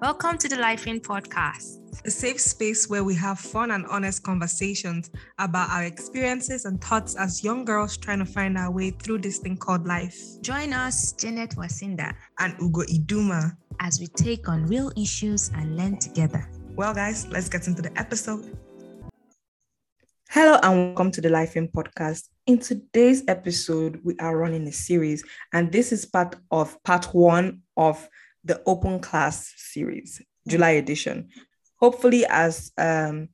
Welcome to the Life In podcast, a safe space where we have fun and honest conversations about our experiences and thoughts as young girls trying to find our way through this thing called life. Join us, Janet Wasinda and Ugo Iduma, as we take on real issues and learn together. Well, guys, let's get into the episode. Hello and welcome to the Life In podcast. In today's episode, we are running a series, and this is part of part one of the open class series, July edition. Hopefully, as um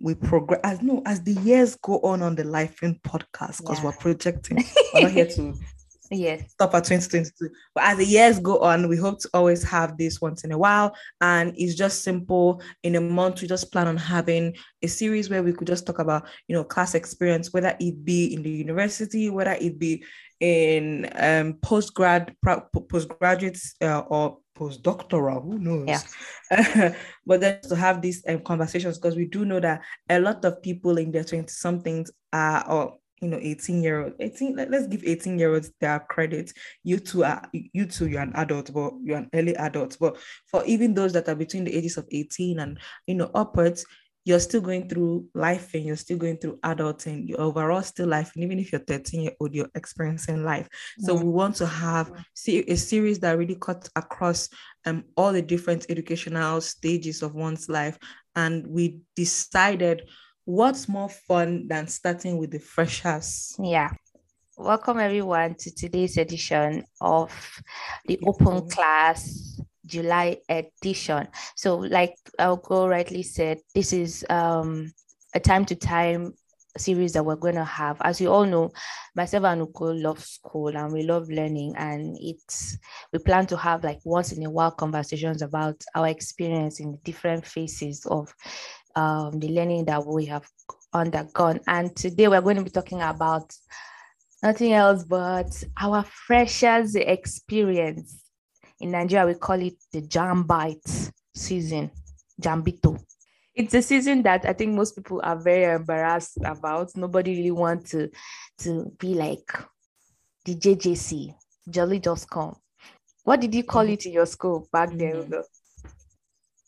we progress, as no, as the years go on on the Life In podcast, because yeah. we're projecting, we're not here to yeah stop at 2022 but as the years go on we hope to always have this once in a while. And it's just simple. In a month we just plan on having a series where we could just talk about you know class experience whether it be in the university whether it be in um postgrad postgraduates uh, or postdoctoral who knows? Yeah. but then to have these um, conversations because we do know that a lot of people in their 20 somethings are or you know 18 year old 18 let's give 18 year olds their credit. You two are you two you're an adult but you're an early adult. But for even those that are between the ages of 18 and you know upwards you're still going through life and you're still going through adulting you're overall still life and even if you're 13 year old you're experiencing life so we want to have a series that really cuts across um all the different educational stages of one's life and we decided what's more fun than starting with the freshers? Yeah. Welcome everyone to today's edition of the Open Class July edition. So, like Ugo rightly said, this is um, a time to time series that we're going to have. As you all know, myself and Ugo love school and we love learning, and it's we plan to have like once in a while conversations about our experience in different phases of um, the learning that we have undergone. And today we're going to be talking about nothing else but our freshers experience. In Nigeria, we call it the JAMB bite season, Jambito. It's a season that I think most people are very embarrassed about. Nobody really wants to, to be like the JJC, Jolly Just Come. What did you call mm-hmm. it in your school back mm-hmm. then?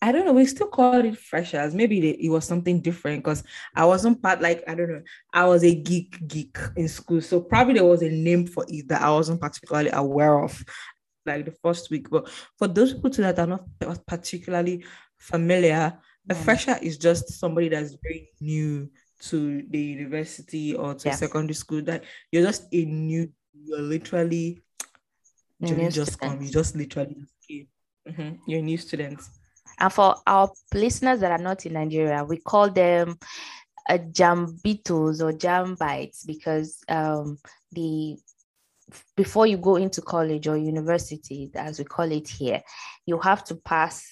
I don't know. We still call it freshers. Maybe they, it was something different because I wasn't part like I don't know. I was a geek geek in school, so probably there was a name for it that I wasn't particularly aware of, like the first week. But for those people that are not particularly familiar, a fresher is just somebody that's very new to the university or to secondary school. That you're just a new. You're literally. You just come. You just literally. Mm-hmm. You're a new student. And for our listeners that are not in Nigeria, we call them uh, jambitos or jambites because um, the before you go into college or university, as we call it here, you have to pass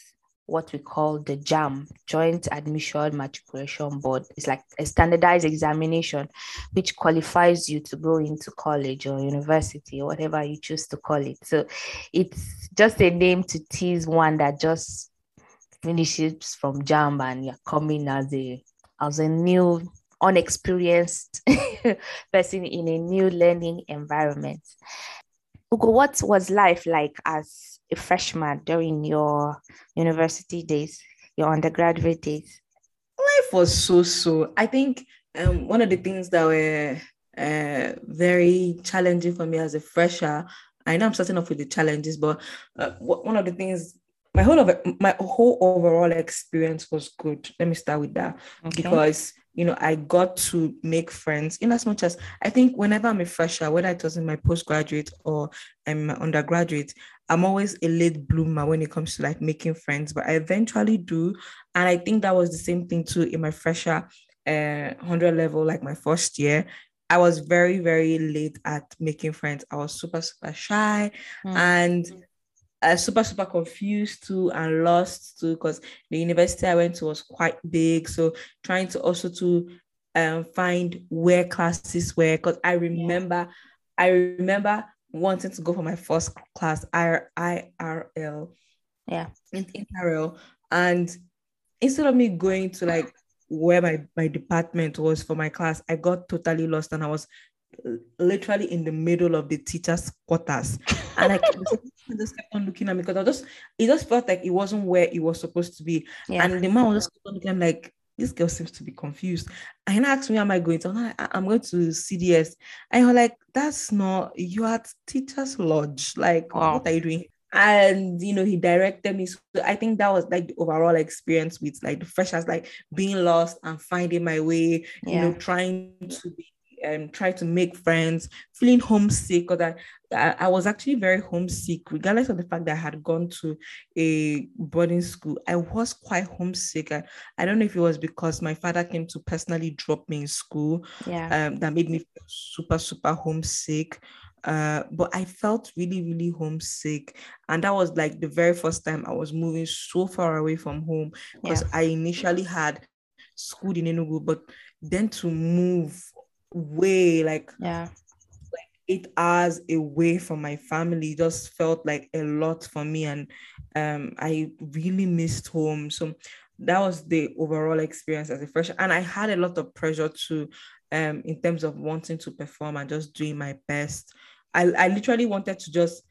what we call the JAMB, Joint Admission Matriculation Board. It's like a standardized examination which qualifies you to go into college or university or whatever you choose to call it. So it's just a name to tease one that just finishes from JAMB and you're coming as a as a new unexperienced person in a new learning environment. Ugo, what was life like as a freshman during your university days, your undergraduate days? Life was so so. I think um, one of the things that were uh, very challenging for me as a fresher. I know I'm starting off with the challenges, but uh, one of the things my whole of my whole overall experience was good. Let me start with that okay. because you know I got to make friends in as much as I think whenever I'm a fresher, whether it was in my postgraduate or I'm undergraduate, I'm always a late bloomer when it comes to like making friends, but I eventually do. And I think that was the same thing too in my fresher uh 100 level, like my first year. I was very, very late at making friends. I was super, super shy. Mm. And uh, super super confused too and lost too because the university I went to was quite big. So trying to also to um, find where classes were because I remember yeah. I remember wanting to go for my first class IR, IRL. Yeah. In IRL. And instead of me going to like where my, my department was for my class, I got totally lost and I was literally in the middle of the teachers' quarters. And I just kept on looking at me because I just it just felt like it wasn't where it was supposed to be. Yeah. And the man was just looking at me like this girl seems to be confused. And he asked me, Am I going to? I'm, like, I'm going to CDS. And you're like, That's not, you at Teachers Lodge. Like, wow. what are you doing? And you know, he directed me. So I think that was like the overall experience with like the freshers, like being lost and finding my way, yeah. you know, trying to be um, try to make friends, feeling homesick, because I, I was actually very homesick, regardless of the fact that I had gone to a boarding school. I was quite homesick. I, I don't know if it was because my father came to personally drop me in school. Yeah. Um, that made me super, super homesick. Uh, but I felt really, really homesick. And that was like the very first time I was moving so far away from home because yeah. I initially had school in Enugu, but then to move way like yeah. like eight hours away from my family just felt like a lot for me and um i really missed home. So that was the overall experience as a freshman and i had a lot of pressure to um in terms of wanting to perform and just doing my best. I, I literally wanted to just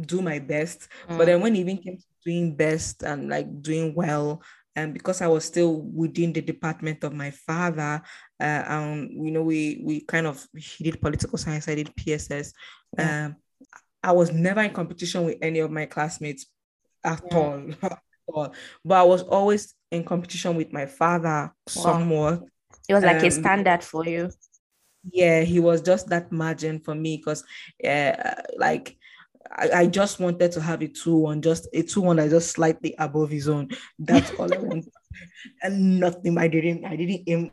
do my best mm. but then when even came to doing best and like doing well and because I was still within the department of my father, uh, um, you know, we we kind of he did political science, I did PSS. Yeah. Um, I was never in competition with any of my classmates at yeah. all, at all. But I was always in competition with my father wow. somewhat. It was like um, a standard for you. Yeah, he was just that margin for me because, uh, like I, I, just wanted to have a two one, just a two one that just slightly above his own. That's all I want, and nothing. I didn't. I didn't aim.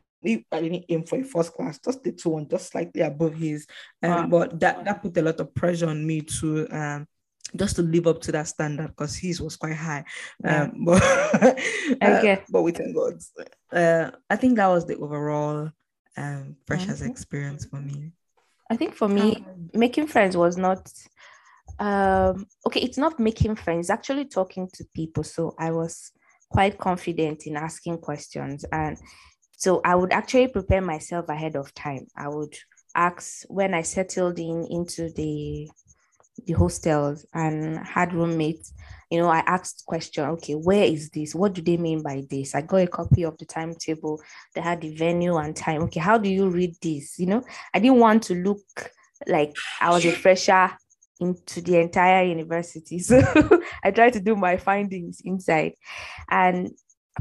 I didn't aim for a first class. Just the two one, just slightly above his. Um, wow. but that that put a lot of pressure on me to um just to live up to that standard because his was quite high. Yeah. Um, but okay. Uh, but we thank God. Uh, I think that was the overall um freshers mm-hmm. experience for me. I think for me, making friends was not um okay it's not making friends actually talking to people. So i was quite confident in asking questions. And so i would actually prepare myself ahead of time. I would ask when i settled in into the the hostels and had roommates you know i asked question okay where is this? What do they mean by this? I got a copy of the timetable they had the venue and time. Okay how do you read this? You know i didn't want to look like i was a fresher into the entire university. So I tried to do my findings inside. And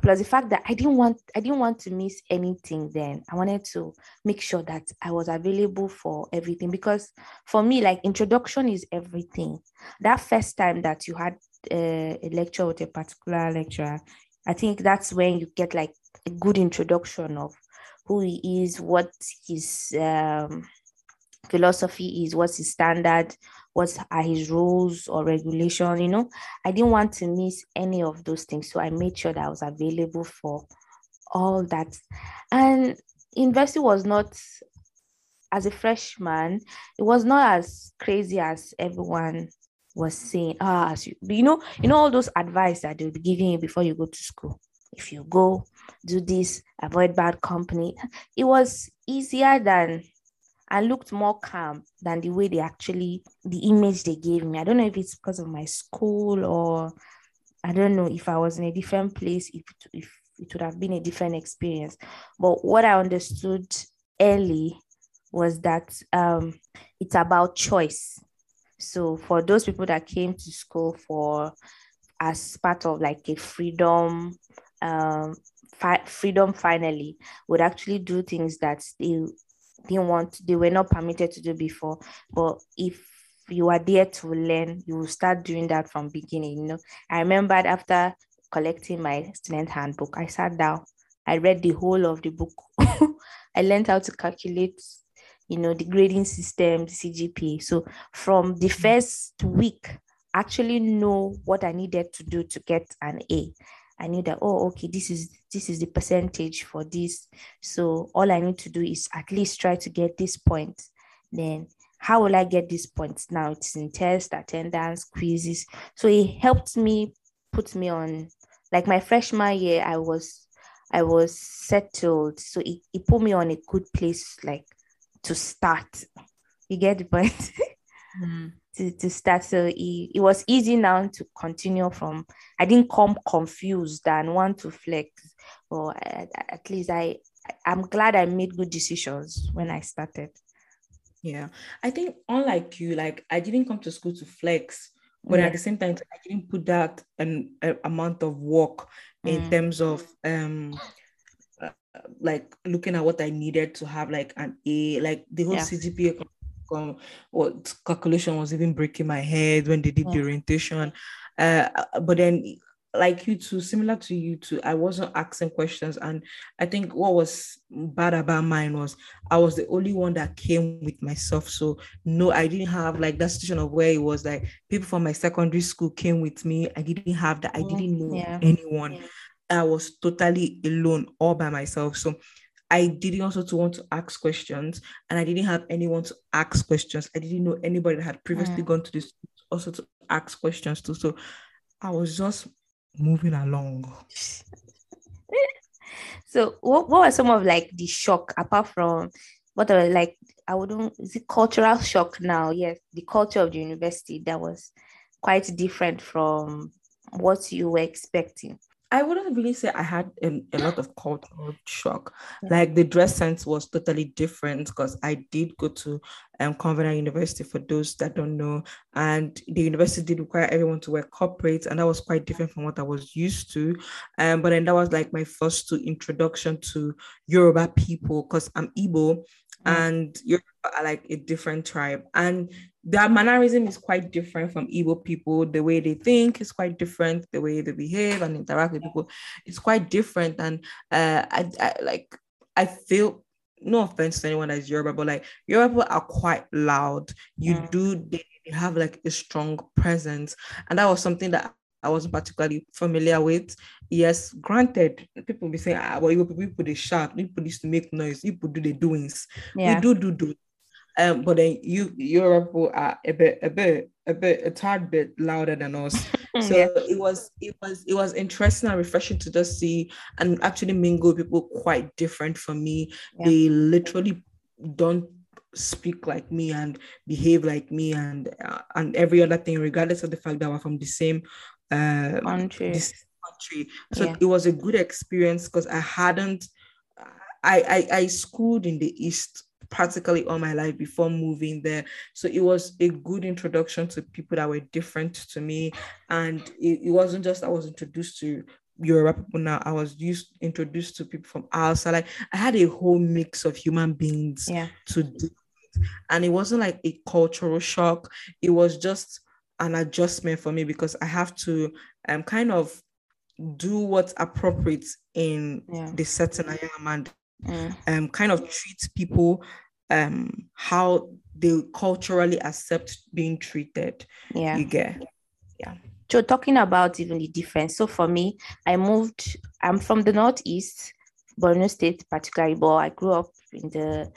plus the fact that I didn't want I didn't want to miss anything then. I wanted to make sure that I was available for everything because for me like introduction is everything. That first time that you had uh, a lecture with a particular lecturer, I think that's when you get like a good introduction of who he is, what his um, philosophy is, what's his standard, what are his rules or regulation you know. I didn't want to miss any of those things so i made sure that i was available for all that. And university was not as a freshman it was not as crazy as everyone was saying ah as you, you know you know all those advice that they'll be giving you before you go to school. If you go do this avoid bad company. It was easier than I looked more calm than the way they actually the image they gave me. I don't know if it's because of my school or I don't know if I was in a different place, if if it would have been a different experience. But what I understood early was that um, it's about choice. So for those people that came to school for as part of like a freedom um fi- freedom finally would actually do things that they didn't want they were not permitted to do before. But if you are there to learn you will start doing that from beginning you know. I remembered after collecting my student handbook i sat down i read the whole of the book. I learned how to calculate you know the grading system the cgp so from the first week actually know what i needed to do to get an a I knew that, oh, okay, this is this is the percentage for this. So all I need to do is at least try to get this point. Then how will I get these points? Now it's in test, attendance, quizzes. So it helped me put me on like my freshman year, I was I was settled. So it, it put me on a good place, like to start. You get the point? mm. to, to start. So it, it was easy now to continue from I didn't come confused and want to flex. Or at, at least I I'm glad I made good decisions when I started. Yeah. I think unlike you, like I didn't come to school to flex, but yeah. at the same time, I didn't put that an amount of work in mm. terms of um uh, like looking at what I needed to have like an A, like the whole yeah. CGPA what calculation was even breaking my head when they did yeah. the orientation. Uh, but then like you too, similar to you too, I wasn't asking questions. And I think what was bad about mine was I was the only one that came with myself. So no, I didn't have like that situation of where it was like people from my secondary school came with me. I didn't have that. I mm, didn't know yeah. anyone. Yeah. I was totally alone all by myself. So I didn't also to want to ask questions, and I didn't have anyone to ask questions. I didn't know anybody that had previously mm. gone to this also to ask questions too. So I was just moving along. so what, what was some of like the shock apart from what are like I wouldn't is it cultural shock now? Yes, the culture of the university that was quite different from what you were expecting. I wouldn't really say I had a, a lot of cultural shock. Like the dress sense was totally different because I did go to um, Covenant University for those that don't know, and the university did require everyone to wear corporate, and that was quite different from what I was used to. Um, but then that was like my first to introduction to Yoruba people because I'm Igbo, mm. and Yoruba are like a different tribe, and their mannerism is quite different from Igbo people. The way they think is quite different. The way they behave and interact with people is quite different. And uh, I, I like I feel no offense to anyone that's Yoruba, but like Yoruba are quite loud. You mm. do they have like a strong presence, and that was something that I wasn't particularly familiar with. Yes, granted, people be saying, ah, well, people, people they shout, people used to make noise, people do the doings. Yeah. We do do do um, but then Yoruba are a bit, a bit, a bit, a tad bit louder than us. So yeah. it was, it was, it was interesting and refreshing to just see and actually mingle people quite different from me. Yeah. They literally don't speak like me and behave like me and uh, and every other thing, regardless of the fact that we're from the same uh, country. This country. So yeah. it was a good experience because I hadn't. I, I I schooled in the east practically all my life before moving there. So it was a good introduction to people that were different to me. And it, it wasn't just I was introduced to Yoruba people now. I was used introduced to people from outside. Like I had a whole mix of human beings yeah. to do. And it wasn't like a cultural shock. It was just an adjustment for me because I have to um kind of do what's appropriate in yeah. the setting I am and mm. um, kind of treat people um, how they culturally accept being treated. Yeah. You get. Yeah. So talking about even the difference. So for me, I moved, I'm from the Northeast, Borno State particularly, but I grew up in the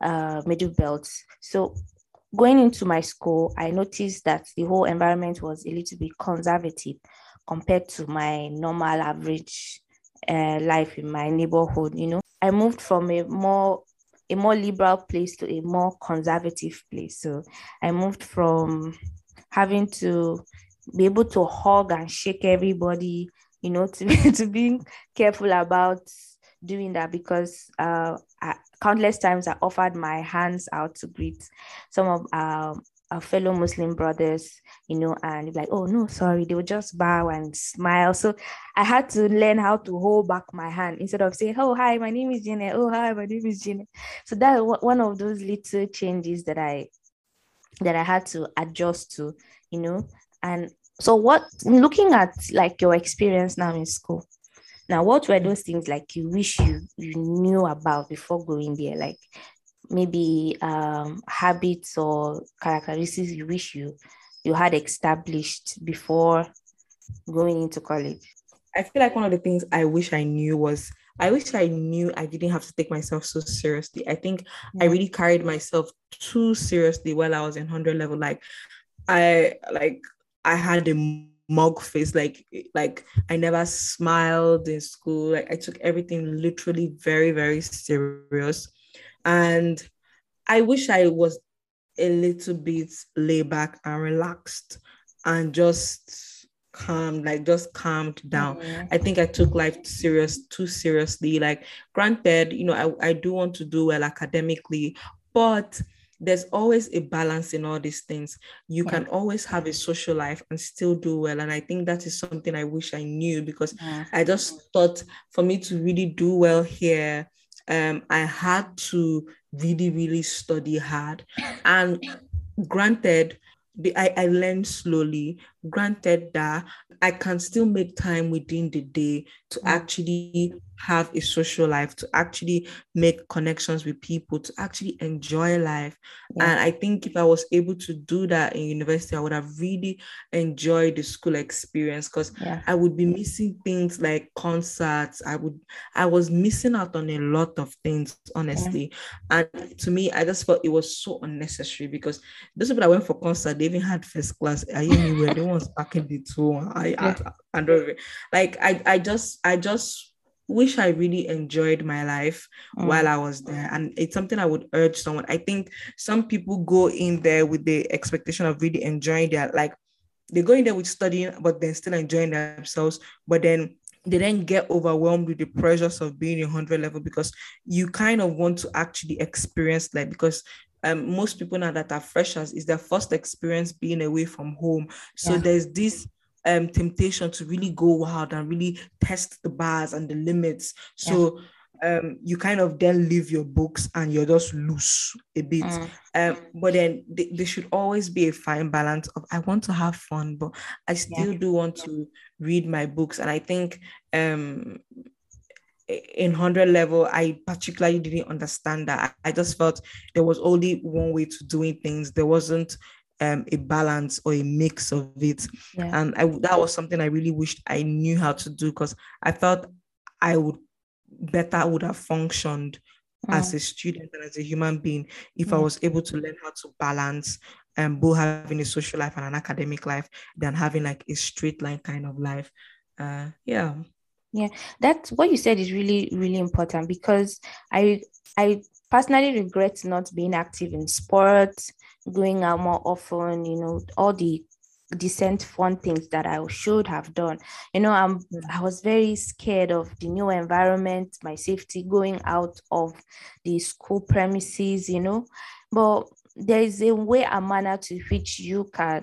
uh, middle belt. So going into my school, I noticed that the whole environment was a little bit conservative compared to my normal average uh, life in my neighborhood, you know. I moved from a more a more liberal place to a more conservative place. So I moved from having to be able to hug and shake everybody, you know, to, to being careful about doing that because uh, I, countless times I offered my hands out to greet some of um, our fellow Muslim brothers, you know, and like, oh no, sorry, they would just bow and smile. So I had to learn how to hold back my hand instead of saying, oh hi, my name is Jenny. Oh hi, my name is Jenny. So that one of those little changes that I that I had to adjust to, you know. And so what looking at like your experience now in school, now what were those things like you wish you you knew about before going there? Like maybe um, habits or characteristics you wish you you had established before going into college? I feel like one of the things I wish I knew was I wish I knew I didn't have to take myself so seriously. I think I really carried myself too seriously while I was in 100 level. Like I like I had a mug face like like I never smiled in school. Like I took everything literally very very serious and I wish I was a little bit laid back and relaxed and just calm, like just calmed down. Mm-hmm. I think I took life serious too seriously. Like, granted, you know, I, I do want to do well academically, but there's always a balance in all these things. You yeah. can always have a social life and still do well. And I think that is something I wish I knew because yeah. I just thought for me to really do well here, um, I had to really, really study hard. And granted, I, I learned slowly. Granted that I can still make time within the day to mm. actually have a social life, to actually make connections with people, to actually enjoy life. Yeah. And I think if I was able to do that in university, I would have really enjoyed the school experience because yeah. I would be missing things like concerts. I would I was missing out on a lot of things, honestly. Yeah. And to me, I just felt it was so unnecessary because those people that went for concert, they even had first class. I anywhere ones back in the two. I, I I don't like I I just I just wish I really enjoyed my life mm. while I was there. And it's something I would urge someone. I think some people go in there with the expectation of really enjoying their like they go in there with studying, but then still enjoying themselves. But then they then get overwhelmed with the pressures of being a hundred level because you kind of want to actually experience that because um, most people now that are freshers is their first experience being away from home. So yeah. there's this um temptation to really go wild and really test the bars and the limits. So yeah. um you kind of then leave your books and you're just loose a bit. Mm. Um, but then th- there should always be a fine balance of I want to have fun, but I still yeah. do want to read my books. And I think um in 100 level i particularly didn't understand that I, just felt there was only one way to doing things there wasn't um, a balance or a mix of it. Yeah. And I, that was something I really wished I knew how to do because I felt I would better would have functioned mm. as a student and as a human being if mm. I was able to learn how to balance and um, both having a social life and an academic life than having like a straight line kind of life. Uh, yeah. Yeah, that's what you said is really, really important because I I personally regret not being active in sports, going out more often, you know, all the decent fun things that I should have done. You know, I'm mm. I was very scared of the new environment, my safety going out of the school premises, you know. But there is a way a manner to which you can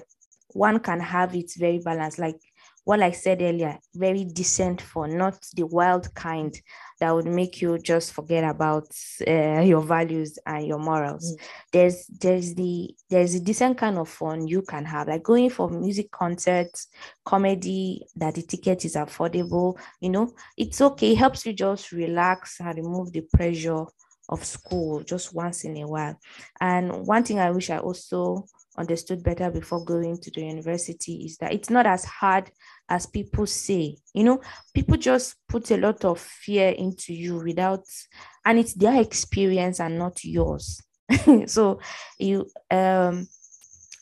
one can have it very balanced. Like what I said earlier, very decent for not the wild kind that would make you just forget about uh, your values and your morals. Mm. There's there's the there's a decent kind of fun you can have, like going for music concerts, comedy that the ticket is affordable. You know, it's okay. It helps you just relax and remove the pressure of school just once in a while. And one thing I wish I also understood better before going to the university is that it's not as hard as people say. You know, people just put a lot of fear into you without, and it's their experience and not yours. so you um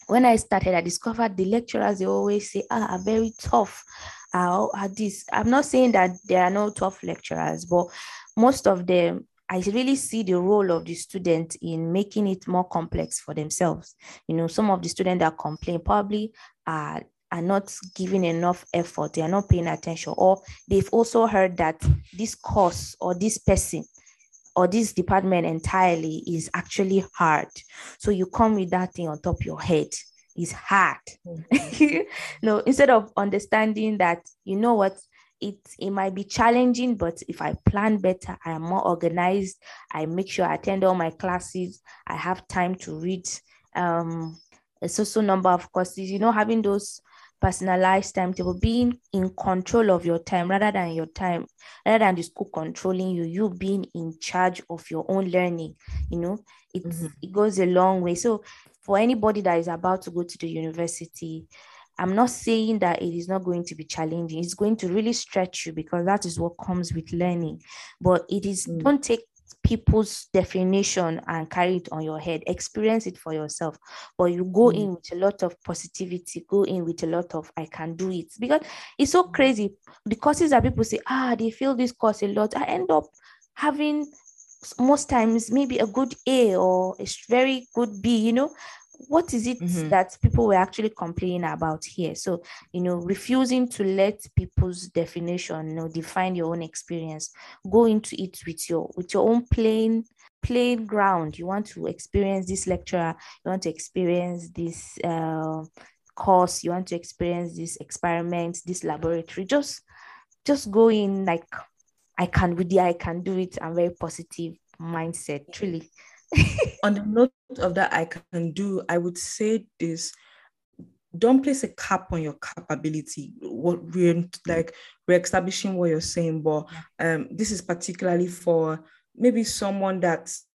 when I started, I discovered the lecturers they always say ah, are very tough. Uh, are this I'm not saying that there are no tough lecturers, but most of them I really see the role of the student in making it more complex for themselves. You know, some of the students that complain probably are are not giving enough effort, they are not paying attention, or they've also heard that this course or this person or this department entirely is actually hard. So you come with that thing on top of your head. It's hard. Mm-hmm. no, instead of understanding that, you know what, it it might be challenging but if i plan better i am more organized i make sure i attend all my classes i have time to read um a social number of courses you know having those personalized timetable being in control of your time rather than your time rather than the school controlling you you being in charge of your own learning you know it, mm-hmm. it goes a long way so for anybody that is about to go to the university I'm not saying that it is not going to be challenging. It's going to really stretch you because that is what comes with learning. But it is, mm. don't take people's definition and carry it on your head. Experience it for yourself. But you go mm. in with a lot of positivity, go in with a lot of I can do it. Because it's so crazy. The courses that people say, ah, they feel this course a lot. I end up having most times maybe a good A or a very good B, you know, what is it mm-hmm. that people were actually complaining about here? So you know refusing to let people's definition you know define your own experience go into it with your with your own plain plain ground. You want to experience this lecturer you want to experience this uh, course you want to experience this experiment this laboratory. Just just go in like i can with the i can do it. I'm very positive mindset truly on the note of that I can do, I would say this don't place a cap on your capability. What we're like we're establishing what you're saying, but um this is particularly for maybe someone that's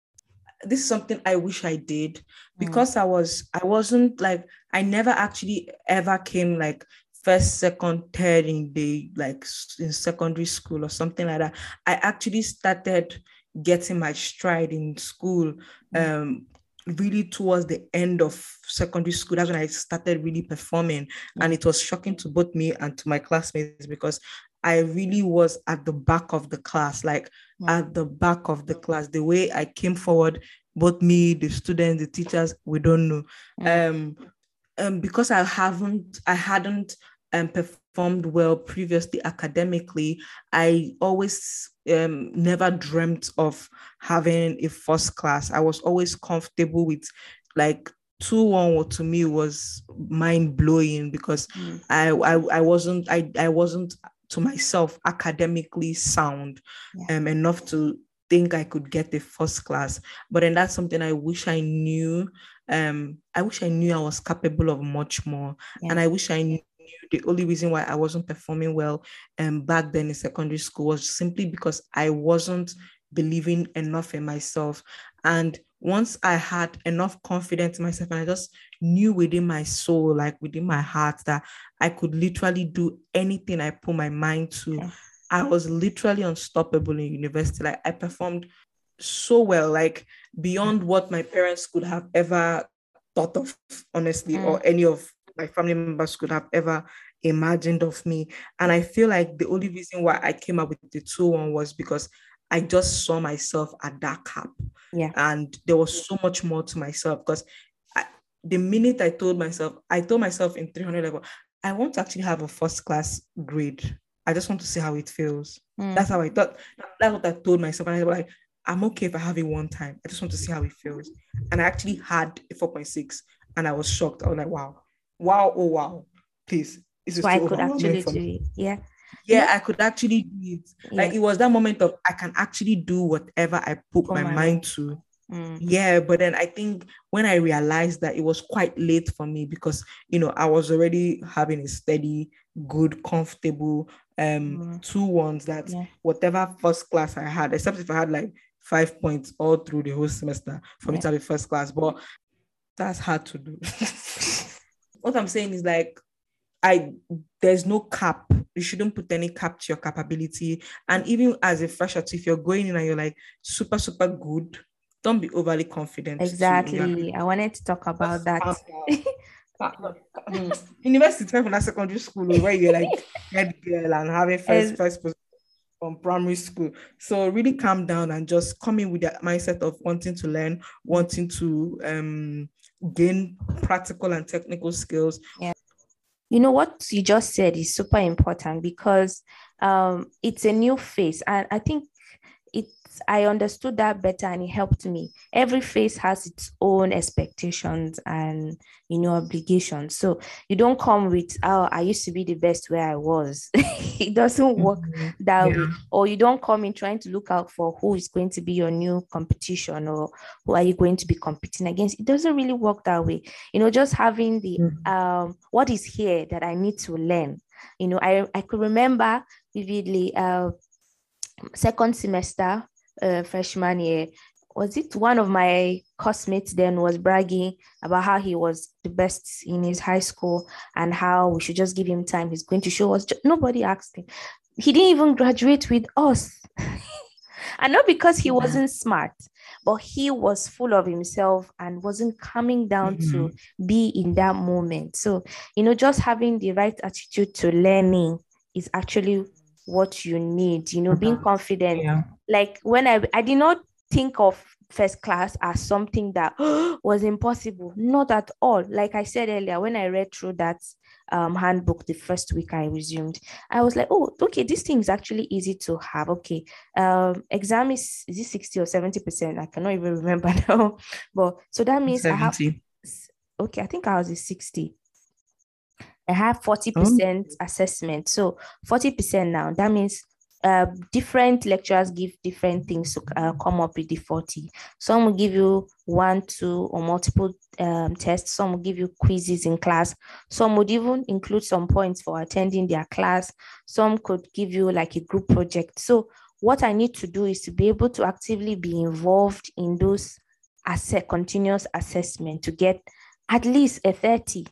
this is something I wish I did mm. because mm. I was I wasn't like I never actually ever came like first, second, third in the like in secondary school or something like that. I actually started getting my stride in school mm. um, really towards the end of secondary school. That's when I started really performing. And it was shocking to both me and to my classmates because I really was at the back of the class, like at the back of the class. The way I came forward, both me, the students, the teachers, we don't know. Um, um, because I haven't, I hadn't um, performed well previously academically, I always um, never dreamt of having a first class. I was always comfortable with like two one to me was mind blowing because mm. I, I I wasn't I I wasn't to myself academically sound yeah. um, enough to think I could get the first class. But then that's something I wish I knew. Um, I wish I knew I was capable of much more, yeah. and I wish I knew the only reason why I wasn't performing well um, back then in secondary school was simply because I wasn't believing enough in myself. And once I had enough confidence in myself, and I just knew within my soul, like within my heart, that I could literally do anything I put my mind to. I was literally unstoppable in university. Like I performed so well, like beyond what my parents could have ever thought of, honestly, mm. or any of my family members could have ever imagined of me. And I feel like the only reason why I came up with the two one was because I just saw myself at that cap. Yeah. And there was so much more to myself because I, the minute I told myself, I told myself in 300 level, I want to actually have a first class grade. I just want to see how it feels. Mm. That's how I thought. That's what I told myself. And I was like, I'm okay if I have it one time. I just want to see how it feels. And I actually had a 4.6 and I was shocked. I was like, wow, wow, oh wow, please. This is so I could actually do it. Yeah. Yeah, I could actually do it. Yeah. Like it was that moment of I can actually do whatever I put my, my mind to. Mm. Yeah, but then I think when I realized that it was quite late for me because you know I was already having a steady, good, comfortable um mm. two ones that yeah. whatever first class I had, except if I had like five points all through the whole semester for yeah. me to have a first class, but that's hard to do. what I'm saying is like I there's no cap. You shouldn't put any cap to your capability. And even as a fresher, if you're going in and you're like super, super good, don't be overly confident. Exactly. I wanted to talk about that. University from that secondary school where you're like head girl and having first first position from primary school. So really calm down and just come in with that mindset of wanting to learn, wanting to um gain practical and technical skills. Yeah. You know what you just said is super important because um, it's a new phase, and I think I understood that better and it helped me. Every phase has its own expectations and you know obligations. So you don't come with oh I used to be the best where I was. it doesn't work mm-hmm. that yeah. way. Or you don't come in trying to look out for who is going to be your new competition or who are you going to be competing against. It doesn't really work that way. You know, just having the mm-hmm. um what is here that I need to learn. You know, I I could remember vividly uh second semester uh, freshman year, was it one of my classmates then was bragging about how he was the best in his high school and how we should just give him time. He's going to show us. Nobody asked him. He didn't even graduate with us. and not because he wasn't smart, but he was full of himself and wasn't coming down mm-hmm. to be in that moment. So, you know, just having the right attitude to learning is actually what you need you know being confident yeah. like when i i did not think of first class as something that was impossible. Not at all. Like I said earlier, when I read through that um, handbook the first week I resumed, I was like, oh, okay, this thing is actually easy to have. Okay, um, exam is is it sixty or seventy percent? I cannot even remember now. But so that means 70. I have. Okay, I think I was a sixty. I have 40% oh. assessment. So 40% now, that means uh, different lecturers give different things to uh, come up with the 40. Some will give you one, two, or multiple um, tests. Some will give you quizzes in class. Some would even include some points for attending their class. Some could give you like a group project. So, what I need to do is to be able to actively be involved in those asset continuous assessment to get at least a 30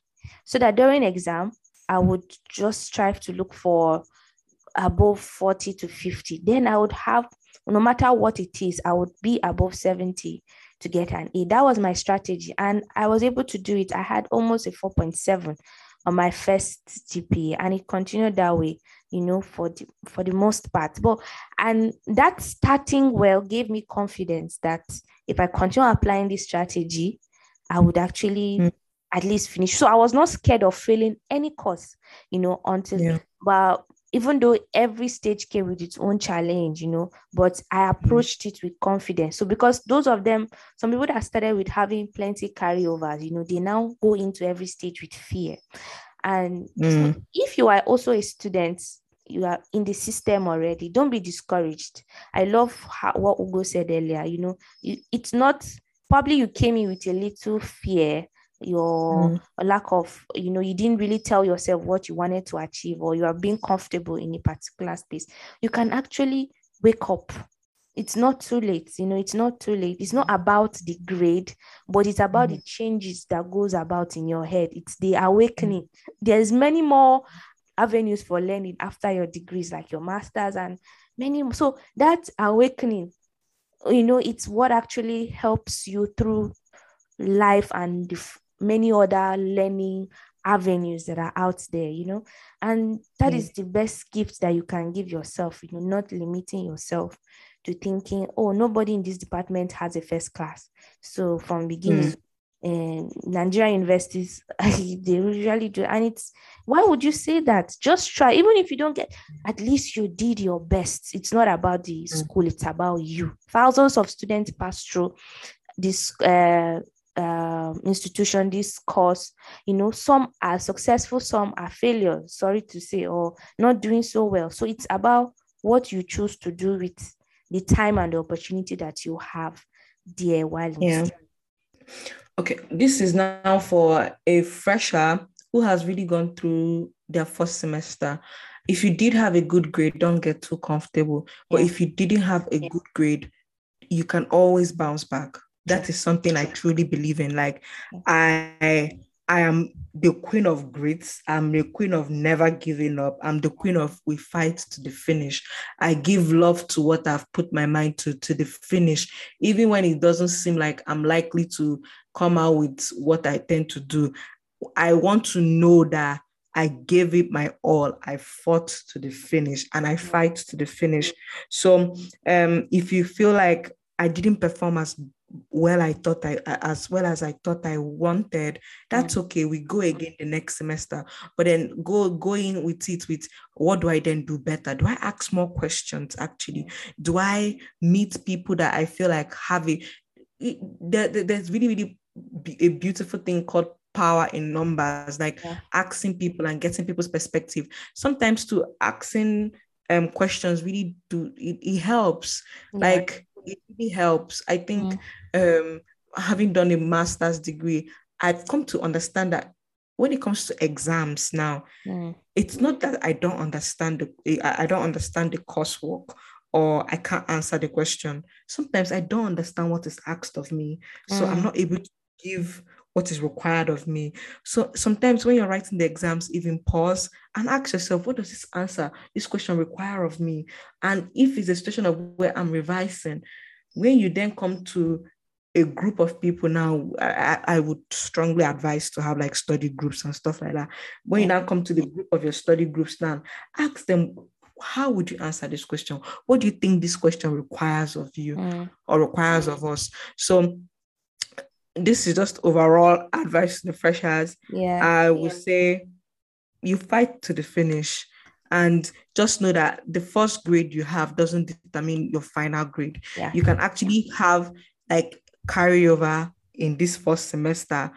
so that during exam I would just strive to look for above 40 to 50 then i would have no matter what it is i would be above 70 to get an a. That was my strategy and i was able to do it. I had almost a 4.7 on my first gpa and it continued that way you know for the for the most part. But and that starting well gave me confidence that if i continue applying this strategy i would actually mm. At least finish so i was not scared of failing any course you know until yeah. but even though every stage came with its own challenge, you know, but I mm. approached it with confidence. So because those of them, some people that started with having plenty carryovers, you know, they now go into every stage with fear. And mm. so if you are also a student, you are in the system already, don't be discouraged. I love how, what Ugo said earlier, you know, it's not probably you came in with a little fear your mm. lack of you know you didn't really tell yourself what you wanted to achieve or you are being comfortable in a particular space you can actually wake up it's not too late you know it's not too late it's not about the grade but it's about mm. the changes that goes about in your head it's the awakening mm. there's many more avenues for learning after your degrees like your masters and many so that awakening you know it's what actually helps you through life and the, many other learning avenues that are out there, you know, and that is the best gift that you can give yourself, you know, not limiting yourself to thinking, oh, nobody in this department has a first class. So from beginning, mm. and Nigerian universities, they usually do. And it's why would you say that? Just try, even if you don't get, at least you did your best. It's not about the mm. school, it's about you. Thousands of students pass through this uh, uh, institution, this course, you know, some are successful, some are failures, sorry to say, or not doing so well. So it's about what you choose to do with the time and the opportunity that you have there while yeah. Okay, this is now for a fresher who has really gone through their first semester. If you did have a good grade, don't get too comfortable. But yeah. if you didn't have a yeah. good grade, you can always bounce back that is something I truly believe in. Like I I am the queen of grits. I'm the queen of never giving up. I'm the queen of we fight to the finish. I give love to what I've put my mind to to the finish, even when it doesn't seem like I'm likely to come out with what I tend to do. I want to know that I gave it my all. I fought to the finish and I fight to the finish. So um, if you feel like I didn't perform as well I thought I as well as I thought I wanted, that's mm. okay. We go again the next semester, but then go go in with it with what do I then do better? Do I ask more questions actually? Do I meet people that I feel like have a there, there's really really a beautiful thing called power in numbers like yeah. asking people and getting people's perspective sometimes to asking um questions really do it, it helps yeah. like it really helps. I think mm. um, having done a master's degree, I've come to understand that when it comes to exams now, mm. it's not that I don't understand the I don't understand the coursework or I can't answer the question. Sometimes I don't understand what is asked of me, so mm. I'm not able to give what is required of me. So sometimes when you're writing the exams, even pause and ask yourself, what does this answer, this question require of me? And if it's a situation of where I'm revising, when you then come to a group of people now, I, I would strongly advise to have like study groups and stuff like that. When you now come to the group of your study groups now, ask them how would you answer this question? What do you think this question requires of you mm. or requires of us? So this is just overall advice to the freshers. Yeah. I would yeah. say you fight to the finish and just know that the first grade you have doesn't determine your final grade. Yeah. You can actually have like carryover in this first semester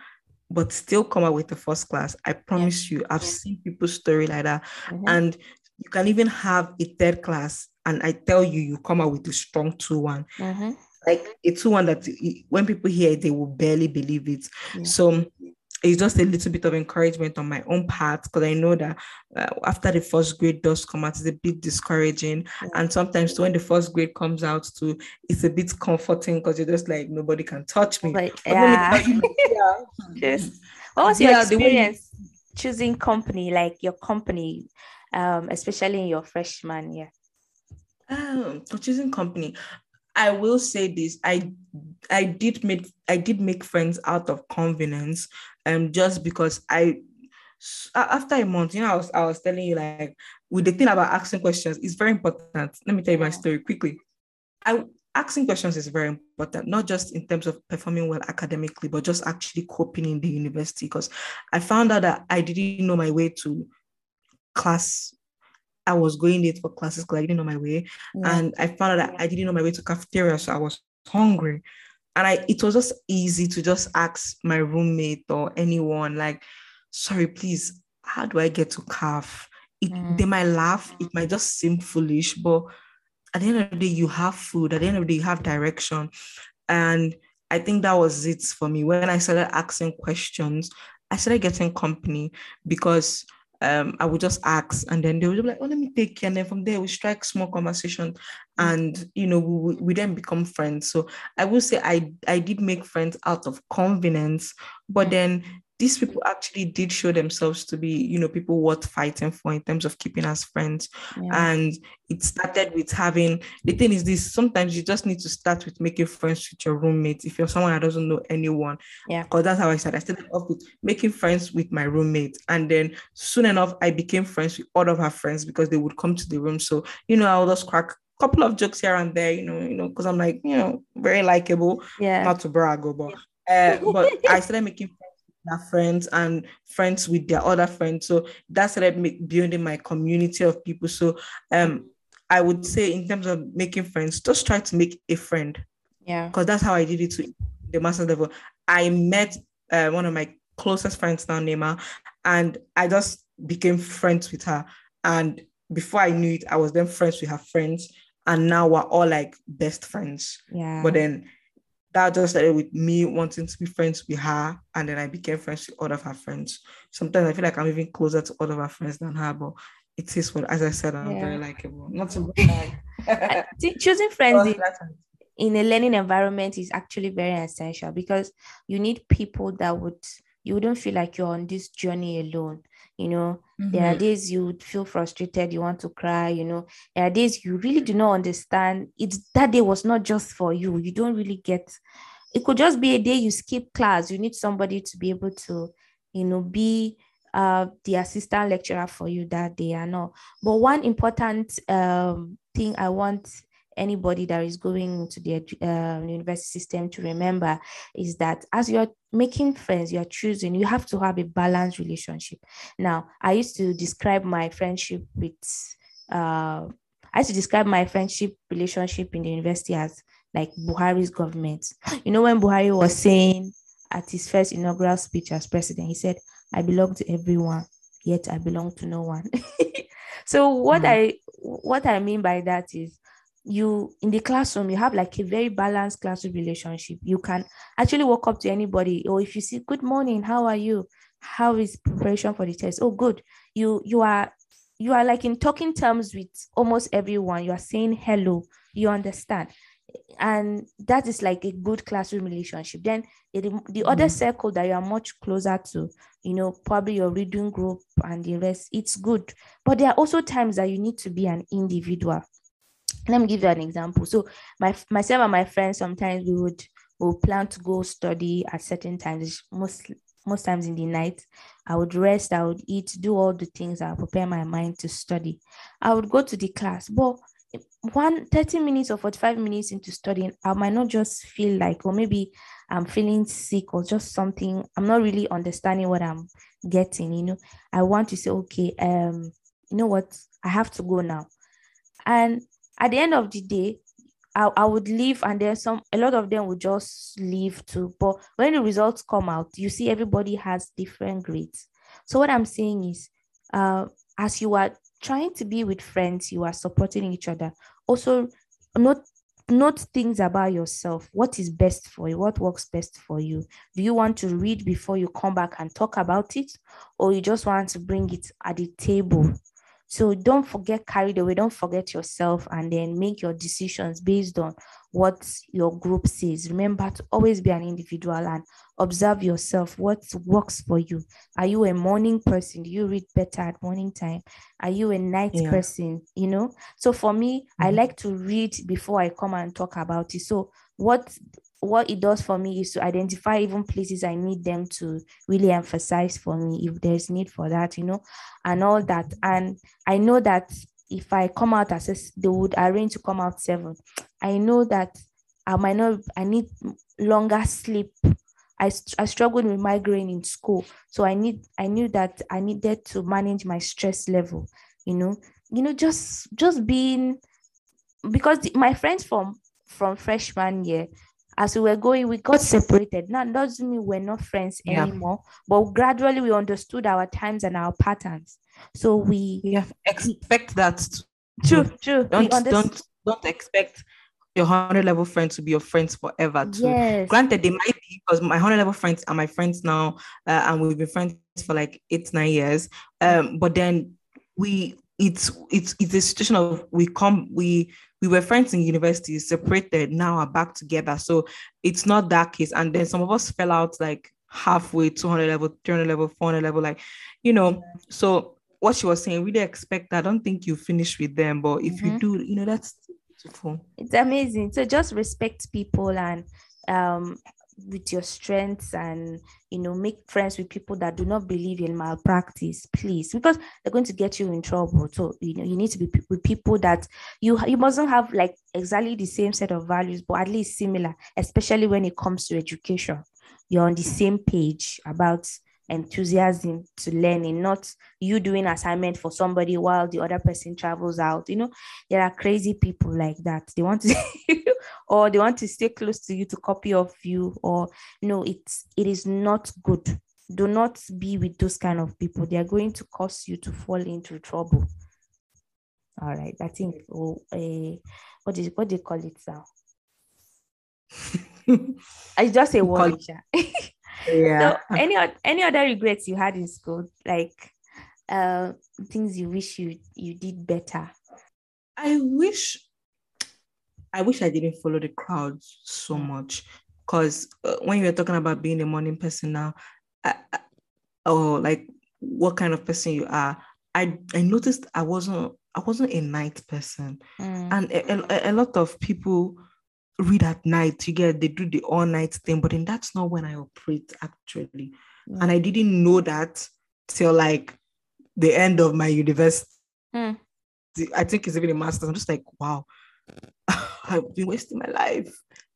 but still come out with the first class. I promise yeah. you, I've yeah. seen people's story like that. Mm-hmm. And you can even have a third class, and I tell you, you come out with a strong 2 one. Mm-hmm. Like a 2 one that when people hear it, they will barely believe it. Yeah. So it's just a little bit of encouragement on my own part because I know that uh, after the first grade does come out, it's a bit discouraging. Yeah. And sometimes when the first grade comes out too, it's a bit comforting because you're just like, nobody can touch me. Like, yeah. yeah. Just, what was your experience choosing company, like your company, um, especially in your freshman year? Um, choosing company. I will say this. I I did make I did make friends out of convenience, um, just because I after a month, you know, I was I was telling you like with the thing about asking questions, it's very important. Let me tell you my story quickly. I asking questions is very important, not just in terms of performing well academically, but just actually coping in the university. Because I found out that I didn't know my way to class. I was going late for classes because I didn't know my way. Yeah. And I found out that I didn't know my way to cafeteria. So I was hungry. And I it was just easy to just ask my roommate or anyone, like, sorry, please, how do I get to CAF? It, mm. They might laugh, it might just seem foolish, but at the end of the day, you have food. At the end of the day, you have direction. And I think that was it for me. When I started asking questions, I started getting company because um, I would just ask, and then they would be like, "Oh, let me take care." And then from there, we strike small conversation, and you know, we, we then become friends. So I will say I I did make friends out of convenience, but then these people actually did show themselves to be, you know, people worth fighting for in terms of keeping us friends. Yeah. And it started with having the thing is this sometimes you just need to start with making friends with your roommates if you're someone that doesn't know anyone. Yeah. Because that's how I started. I started off with making friends with my roommate. And then soon enough, I became friends with all of her friends because they would come to the room. So, you know, I'll just crack a couple of jokes here and there, you know, you know, because I'm like, you know, very likable. Yeah. Not to brag, but uh, but I started making their friends and friends with their other friends. So that's started make, building my community of people. So um, I would say in terms of making friends, just try to make a friend. Yeah. Because that's how I did it to the master level. I met uh, one of my closest friends now, Nema, and I just became friends with her. And before I knew it, I was then friends with her friends. And now we're all like best friends. Yeah. But then that just started with me wanting to be friends with her, and then I became friends with all of her friends. Sometimes I feel like I'm even closer to all of her friends than her, but it is what, as I said, I'm yeah. very likable. Not to brag. choosing friends in, in a learning environment is actually very essential because you need people that would you wouldn't feel like you're on this journey alone you know mm-hmm. there are mm-hmm. days you feel frustrated you want to cry you know there are days you really do not understand it's that day was not just for you you don't really get it could just be a day you skip class you need somebody to be able to you know be uh, the assistant lecturer for you that day and all but one important um, thing i want anybody that is going into the uh, university system to remember is that as you're making friends, you're choosing, you have to have a balanced relationship. Now, I used to describe my friendship with, uh, I used to describe my friendship relationship in the university as like Buhari's government. You know, when Buhari was saying at his first inaugural speech as president, he said, I belong to everyone, yet I belong to no one. so what mm-hmm. I what I mean by that is you in the classroom you have like a very balanced classroom relationship. You can actually walk up to anybody. Or if you see good morning how are you? How is preparation for the test? Oh good. You you are you are like in talking terms with almost everyone. You are saying hello. You understand? And that is like a good classroom relationship. Then the, the mm-hmm. other circle that you are much closer to you know probably your reading group and the rest it's good. But there are also times that you need to be an individual let me give you an example. So my myself and my friends sometimes we would will plan to go study at certain times. Most most times in the night. I would rest, I would eat, do all the things, I prepare my mind to study. I would go to the class, but one 30 minutes or 45 minutes into studying, I might not just feel like, or maybe I'm feeling sick or just something. I'm not really understanding what I'm getting, you know. I want to say, okay, um, you know what, I have to go now. And at the end of the day, I, I would leave and then some a lot of them would just leave too. But when the results come out, you see everybody has different grades. So what I'm saying is uh as you are trying to be with friends, you are supporting each other. Also note note things about yourself. What is best for you? What works best for you? Do you want to read before you come back and talk about it? Or you just want to bring it at the table so don't forget carried away, don't forget yourself, and then make your decisions based on what your group says. Remember to always be an individual and observe yourself what works for you. Are you a morning person? Do you read better at morning time? Are you a night yeah. person? You know, so for me, mm-hmm. I like to read before I come and talk about it. So what what it does for me is to identify even places I need them to really emphasize for me if there's need for that, you know, and all that. And I know that if I come out as a, they would arrange to come out seven. I know that I might not, I need longer sleep. I, I struggled with migraine in school. So I need, I knew that I needed to manage my stress level, you know, you know, just, just being, because my friends from, from freshman year, as we were going, we got separated. Now, doesn't mean we're not friends yeah. anymore, but gradually we understood our times and our patterns. So we yeah expect that. True, true. Don't don't don't expect your 100 level friends to be your friends forever too. Yes. Granted, they might be because my 100 level friends are my friends now, uh, and we've been friends for like eight nine years. Um, but then we it's it's it's a situation of we come we we were friends in university, separated, now are back together. So it's not that case. And then some of us fell out like halfway, 200 level, 300 level, 400 level, like, you know. So what she was saying, really expect. I don't think you finish with them, but if mm-hmm. you do, you know, that's beautiful. It's amazing. So just respect people and um with your strengths and you know make friends with people that do not believe in malpractice please. Because they're going to get you in trouble. So you know you need to be with people that you you mustn't have like exactly the same set of values but at least similar especially when it comes to education. You're on the same page about enthusiasm to learning, not you doing assignment for somebody while the other person travels out. You know, there are crazy people like that. They want to or they want to stay close to you to copy of you, or no, it's it is not good. Do not be with those kind of people. They are going to cause you to fall into trouble. All right. I think oh, uh, what is what do you call it now? I just say one. yeah. So any any other regrets you had in school, like uh, things you wish you you did better? I wish I wish I didn't follow the crowd so mm. much because uh, when you were talking about being a morning person now, I, I, or like what kind of person you are, I I noticed I wasn't I wasn't a night person, mm. and a, a, a, lot of people read at night. You get they do the all night thing, but then that's not when I operate actually. Mm. And I didn't know that till like the end of my university. Mm. I think it's even a master's. I'm just like, wow, I've been wasting my life.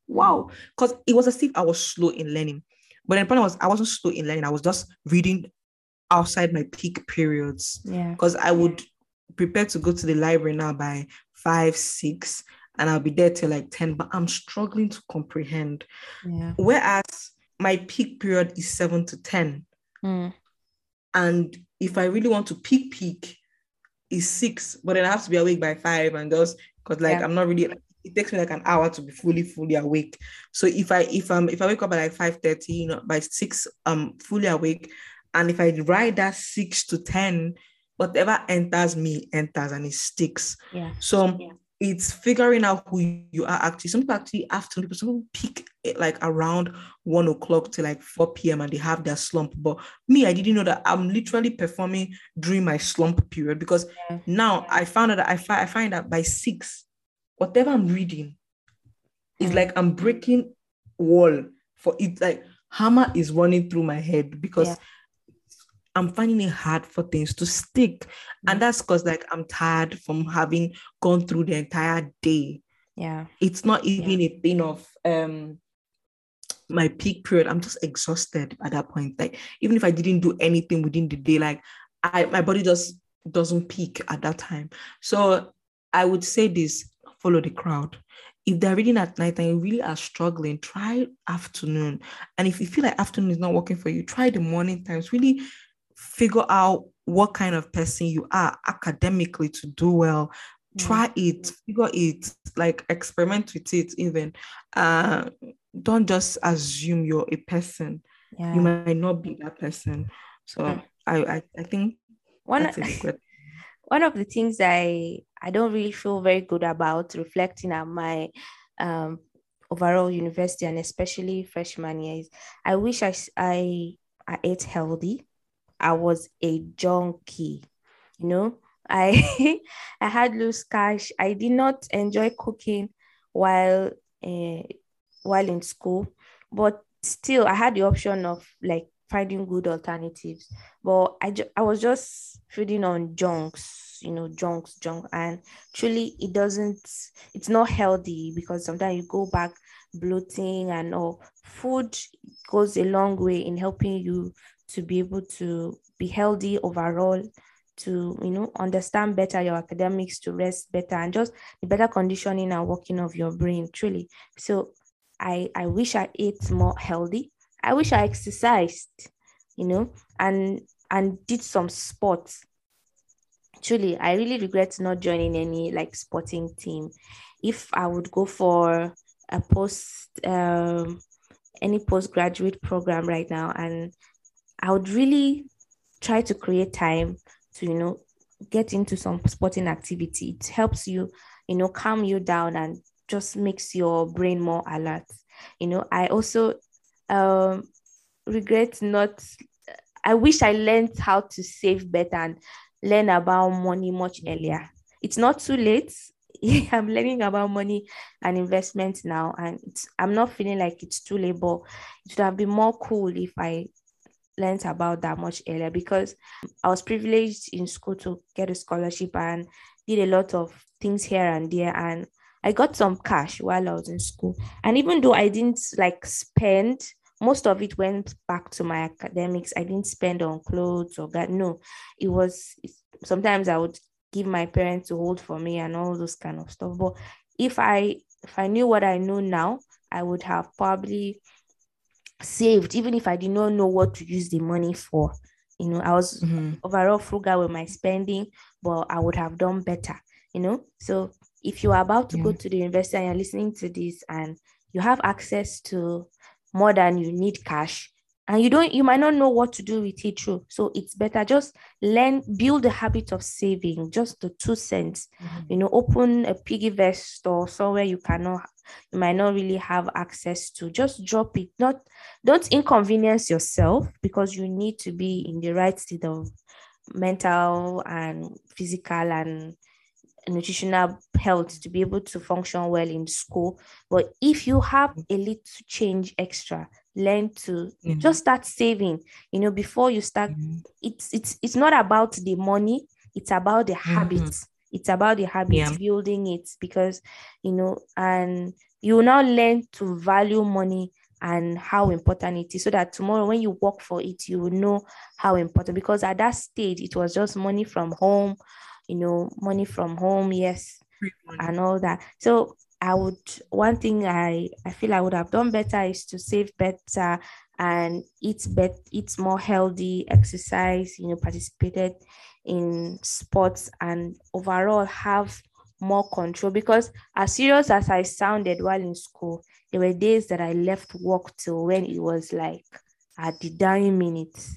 Wow. Because it was as if I was slow in learning. But the problem was I wasn't slow in learning. I was just reading outside my peak periods. Yeah. Because I would prepare to go to the library now by five, six and I'll be there till like 10, but I'm struggling to comprehend. Yeah. Whereas my peak period is 7 to 10. Mm. And if I really want to peak peak, is six, but then I have to be awake by five and just because like yeah. I'm not really it takes me like an hour to be fully fully awake. So if I if I'm if I wake up at like 5 30, you know, by six I'm fully awake. And if I ride that six to 10, whatever enters me enters and it sticks. Yeah. So yeah it's figuring out who you are actually. Some people actually afternoon people, some people peak eh, like around one o'clock to like 4 p.m. and they have their slump. But me, I didn't know that I'm literally performing during my slump period because yeah. now I found out that I find I find that by six, whatever I'm reading is mm. like I'm breaking wall for it. Like hammer is running through my head because yeah. I'm finding it hard for things to stick. Mm-hmm. And that's because like I'm tired from having gone through the entire day. Yeah. It's not even yeah. a thing of um my peak period. I'm just exhausted at that point. Like even if I didn't do anything within the day, like I my body just doesn't peak at that time. So I would say this follow the crowd. If they're reading at night and you really are struggling, try afternoon. And if you feel like afternoon is not working for you, try the morning times. Really figure out what kind of person you are academically to do well. Try it, figure it, like experiment with it even. Uh, don't just assume you're a person. Yeah. You might not be that person. So mm. I, I, I think one one of the things I I don't really feel very good about reflecting on my um, overall university and especially freshman years. I wish I I I ate healthy. I was a junkie, you know. I I had loose cash. I did not enjoy cooking while uh, while in school, but still I had the option of like finding good alternatives. But I, ju- I was just feeding on junks, you know, junks, junk. And truly, it doesn't, it's not healthy because sometimes you go back bloating and all. Food goes a long way in helping you to be able to be healthy overall to you know understand better your academics to rest better and just the better conditioning and working of your brain truly so i i wish i ate more healthy I wish I exercised, you know, and and did some sports. Truly, I really regret not joining any like sporting team. If I would go for a post um any postgraduate program right now and I would really try to create time to, you know, get into some sporting activity. It helps you, you know, calm you down and just makes your brain more alert. You know, I also um, regret not. I wish I learned how to save better and learn about money much earlier. It's not too late. I'm learning about money and investment now, and I'm not feeling like it's too late. But it would have been more cool if I learned about that much earlier because I was privileged in school to get a scholarship and did a lot of things here and there. And I got some cash while I was in school. And even though I didn't like spend most of it went back to my academics. I didn't spend on clothes or that. No, it was sometimes I would give my parents to hold for me and all those kind of stuff. But if I if I knew what I know now, I would have probably saved, even if I did not know what to use the money for. You know, I was mm-hmm. overall frugal with my spending, but I would have done better, you know. So if you are about to yeah. go to the university and you're listening to this and you have access to more than you need cash and you don't you might not know what to do with it true so it's better just learn build the habit of saving just the two cents mm-hmm. you know open a PiggyVest store somewhere you cannot you might not really have access to just drop it not don't inconvenience yourself because you need to be in the right state of mental and physical and nutritional health to be able to function well in school. But if you have a little change extra, learn to mm-hmm. just start saving. You know, before you start, mm-hmm. it's it's it's not about the money, it's about the mm-hmm. habits. It's about the habits, yeah. building it because you know, and you now learn to value money and how important it is so that tomorrow when you work for it you will know how important because at that stage it was just money from home you know, money from home, yes, and all that. So I would one thing I I feel I would have done better is to save better and eat bet eat more healthy, exercise, you know, participated in sports and overall have more control because as serious as I sounded while in school, there were days that I left work till when it was like at the dying minutes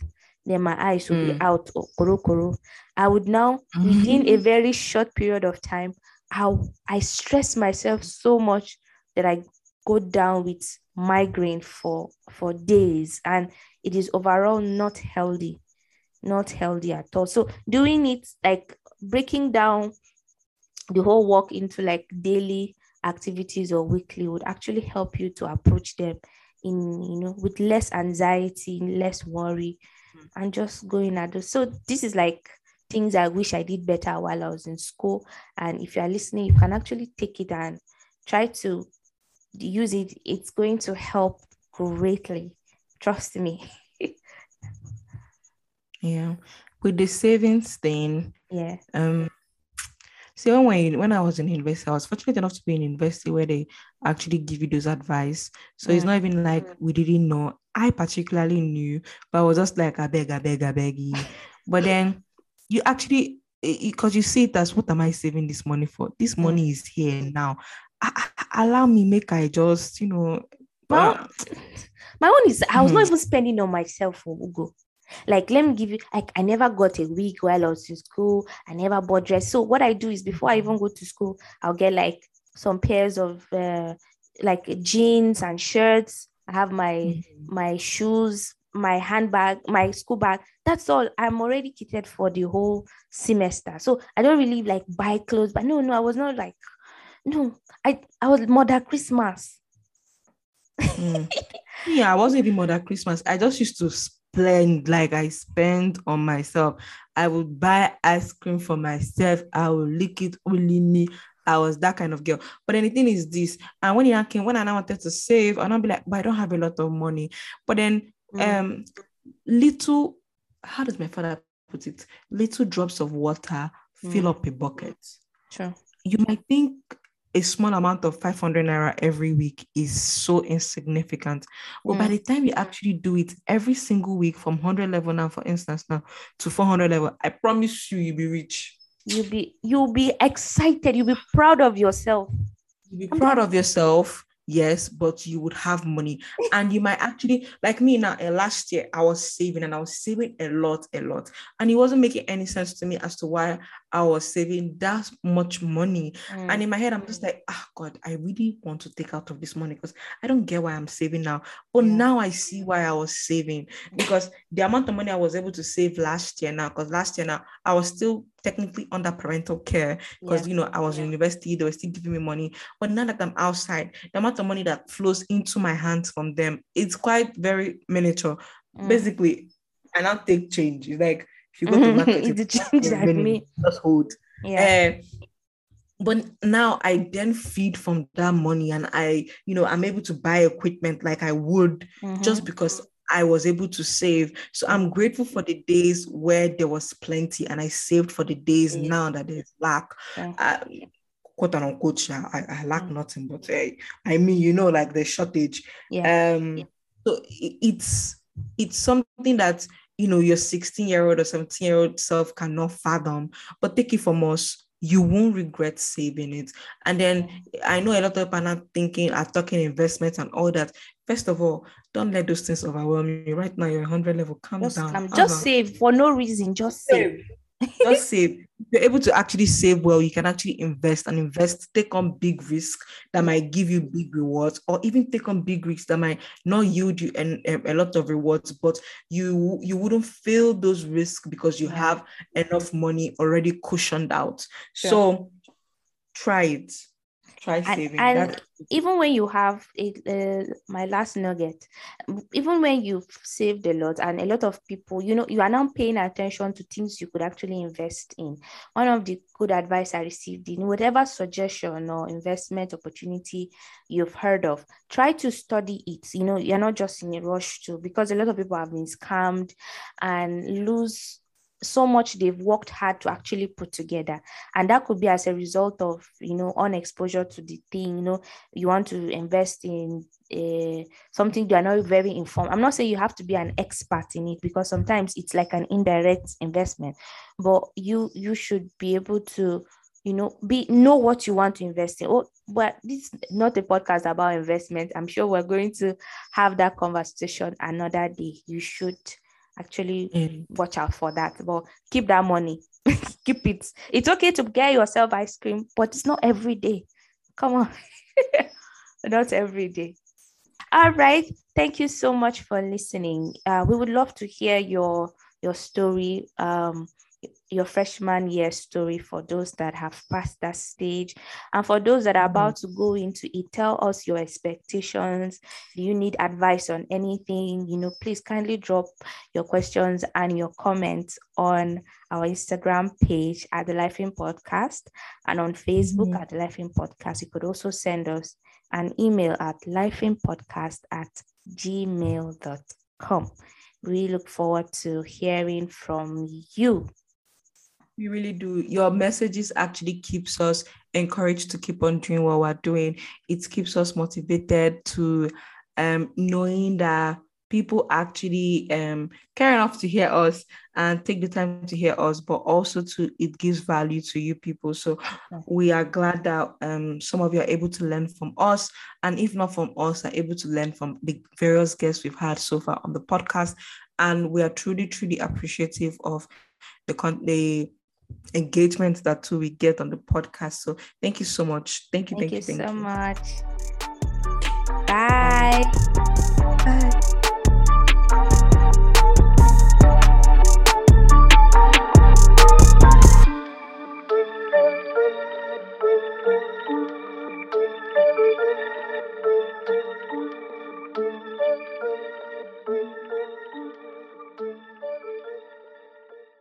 then my eyes would mm. be hmm. out oh, koro koro. I would now within a very short period of time, how I stress myself so much that I go down with migraine for for days and it is overall not healthy not healthy at all. So doing it like breaking down the whole work into like daily activities or weekly would actually help you to approach them in you know with less anxiety less worry mm. and just going at it so this is like things i wish i did better while i was in school. And if you are listening you can actually take it and try to use it. It's going to help greatly. Trust me yeah with the savings thing yeah um so when when I was in university, I was fortunate enough to be in university where they actually give you those advice. So it's not even like we didn't know. I particularly knew, but I was just like, I beg, I beg, I beg but then you actually because you see it as what am I saving this money for? This mm. money is here now. I, I, allow me make I just, you know. Own, my own is I was not hmm. even spending on myself for Ugo. Like, let me give you, like, I never got a wig while I was in school. I never bought dress. So what I do is before I even go to school, I'll get like some pairs of uh, like jeans and shirts. I have my mm-hmm. my shoes, my handbag, my school bag. That's all. I'm already kitted for the whole semester. So I don't really like buy clothes. But no, no, I was not like, no, I I was mother Christmas. mm. Yeah, I wasn't even mother Christmas. I just used to spend like I spend on myself. I would buy ice cream for myself. I would lick it only me. I was that kind of girl. But then the thing is this, and when I came, when I wanted to save, and I'll be like, but I don't have a lot of money. But then mm. um little, how does my father put it? Little drops of water fill mm. up a bucket. Sure. You might think a small amount of 500 naira every week is so insignificant. But by mm. the time you actually do it every single week from 100 level now, for instance, now to 400 level, I promise you, you'll be rich. You'll be you'll be excited. You'll be proud of yourself. You'll be proud of yourself yes, but you would have money. And you might actually, like me now, uh, last year, I was saving and I was saving a lot, a lot. And it wasn't making any sense to me as to why I was saving that much money. Mm. And in my head, I'm just like, oh God, I really want to take out of this money because I don't get why I'm saving now. But yeah. now I see why I was saving because the amount of money I was able to save last year now, because last year now I was still technically under parental care because yeah. you know I was in university, they were still giving me money. But now that I'm outside, the amount of money that flows into my hands from them, it's quite very miniature. Mm. Basically, I now take change. It's like if you go to market, it's the change that me just hold. Yeah. Uh, but now I then feed from that money and I, you know, I'm able to buy equipment like I would mm-hmm. just because I was able to save. So I'm grateful for the days where there was plenty and I saved for the days yeah. now that there's lack. Yeah. Uh, quote unquote, I, I lack mm. nothing, but hey, I mean, you know, like the shortage. Yeah. Um, so it's it's something that you know your 16 year old or 17 year old self cannot fathom. But take it from us, you won't regret saving it. And then I know a lot of people are not thinking, are talking investments and all that. First of all, don't let those things overwhelm you. Right now, you're 100 level. Calm just, down. Calm. Just save for no reason. Just save. Just save. You're able to actually save well. You can actually invest and invest, take on big risks that might give you big rewards, or even take on big risks that might not yield you an, a, a lot of rewards, but you you wouldn't feel those risks because you have enough money already cushioned out. Sure. So try it try saving. And, and even when you have it, uh, my last nugget, even when you've saved a lot, and a lot of people, you know, you are now paying attention to things you could actually invest in. One of the good advice I received in whatever suggestion or investment opportunity you've heard of, try to study it. You know, you're not just in a rush to, because a lot of people have been scammed and lose so much they've worked hard to actually put together. And that could be as a result of you know on exposure to the thing you know you want to invest in uh, something you are not very informed. I'm not saying you have to be an expert in it because sometimes it's like an indirect investment but you you should be able to you know be know what you want to invest in. Oh but this is not a podcast about investment. I'm sure we're going to have that conversation another day. You should actually mm. watch out for that. But keep that money, keep it. It's okay to get yourself ice cream, but it's not every day. Come on, not every day. All right. Thank you so much for listening. Uh, we would love to hear your your story. Um, your freshman year story for those that have passed that stage. And for those that are mm-hmm. about to go into it, tell us your expectations. Do you need advice on anything? You know, please kindly drop your questions and your comments on our Instagram page at the Life-ing Podcast and on Facebook mm-hmm. at the Life-ing Podcast. You could also send us an email at lifeinpodcast at gmail.com. We look forward to hearing from you. We really do. Your messages actually keeps us encouraged to keep on doing what we're doing. It keeps us motivated to um, knowing that people actually um, care enough to hear us and take the time to hear us, but also to it gives value to you people. So we are glad that um, some of you are able to learn from us, and if not from us, are able to learn from the various guests we've had so far on the podcast. And we are truly, truly appreciative of the con- the engagement that too we get on the podcast. So thank you so much. Thank you. Thank, thank you, you, so you. much. Bye. Bye.